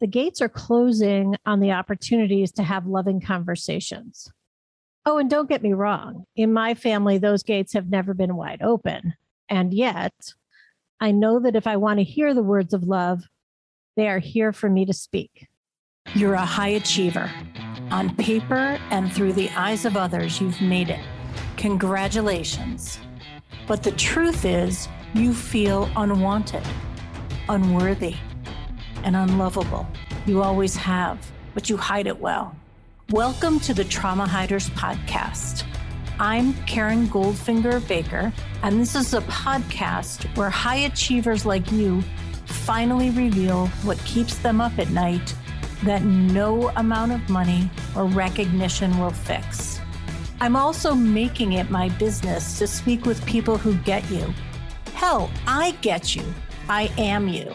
the gates are closing on the opportunities to have loving conversations. Oh, and don't get me wrong, in my family, those gates have never been wide open. And yet, I know that if I want to hear the words of love, they are here for me to speak. You're a high achiever. On paper and through the eyes of others, you've made it. Congratulations. But the truth is, you feel unwanted, unworthy, and unlovable. You always have, but you hide it well. Welcome to the Trauma Hiders Podcast. I'm Karen Goldfinger Baker, and this is a podcast where high achievers like you finally reveal what keeps them up at night that no amount of money or recognition will fix. I'm also making it my business to speak with people who get you. Hell, I get you. I am you.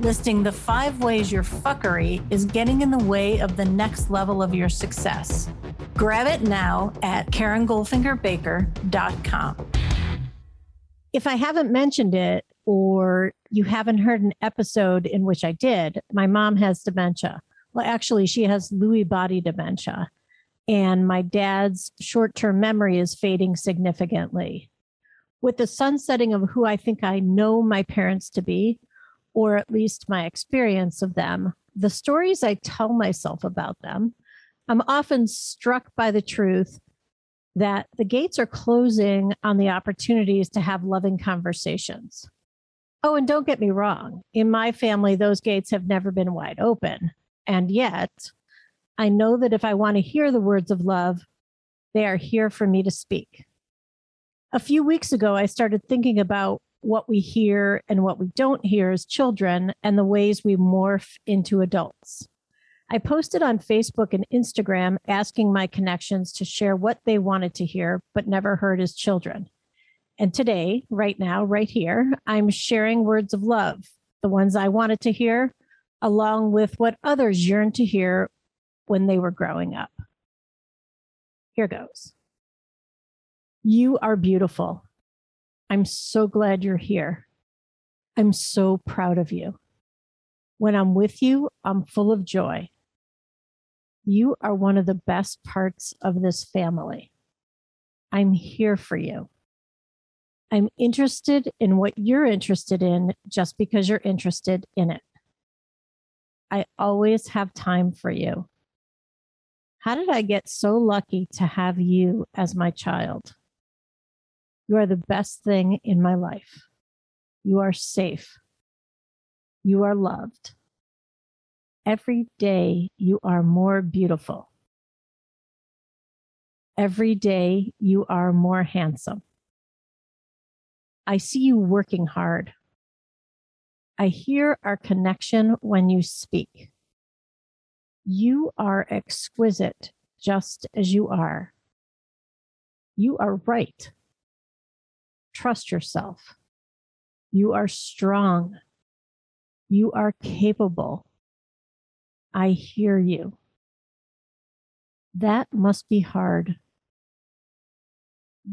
listing the five ways your fuckery is getting in the way of the next level of your success. Grab it now at KarenGoldfingerBaker.com. If I haven't mentioned it, or you haven't heard an episode in which I did, my mom has dementia. Well, actually, she has Lewy body dementia, and my dad's short term memory is fading significantly. With the sunsetting of who I think I know my parents to be, or at least my experience of them, the stories I tell myself about them, I'm often struck by the truth that the gates are closing on the opportunities to have loving conversations. Oh, and don't get me wrong, in my family, those gates have never been wide open. And yet, I know that if I want to hear the words of love, they are here for me to speak. A few weeks ago, I started thinking about what we hear and what we don't hear as children and the ways we morph into adults. I posted on Facebook and Instagram asking my connections to share what they wanted to hear but never heard as children. And today, right now, right here, I'm sharing words of love, the ones I wanted to hear, along with what others yearned to hear when they were growing up. Here goes. You are beautiful. I'm so glad you're here. I'm so proud of you. When I'm with you, I'm full of joy. You are one of the best parts of this family. I'm here for you. I'm interested in what you're interested in just because you're interested in it. I always have time for you. How did I get so lucky to have you as my child? You are the best thing in my life. You are safe. You are loved. Every day you are more beautiful. Every day you are more handsome. I see you working hard. I hear our connection when you speak. You are exquisite just as you are. You are right Trust yourself. You are strong. You are capable. I hear you. That must be hard.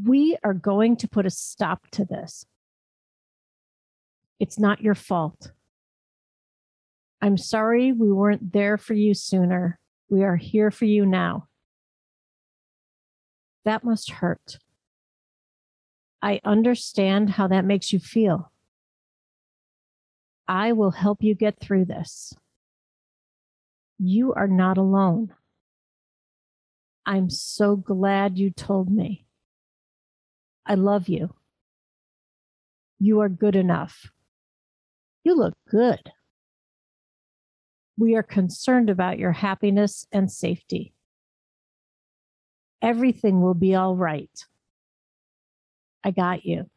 We are going to put a stop to this. It's not your fault. I'm sorry we weren't there for you sooner. We are here for you now. That must hurt. I understand how that makes you feel. I will help you get through this. You are not alone. I'm so glad you told me. I love you. You are good enough. You look good. We are concerned about your happiness and safety. Everything will be all right. I got you.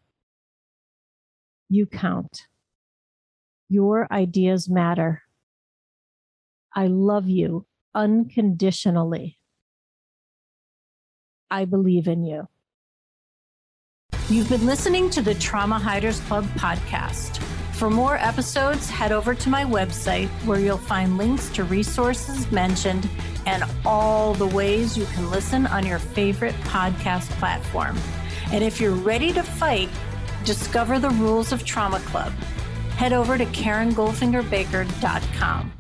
You count. Your ideas matter. I love you unconditionally. I believe in you. You've been listening to the Trauma Hiders Club podcast. For more episodes, head over to my website where you'll find links to resources mentioned and all the ways you can listen on your favorite podcast platform. And if you're ready to fight, discover the rules of Trauma Club. Head over to KarenGoldfingerBaker.com.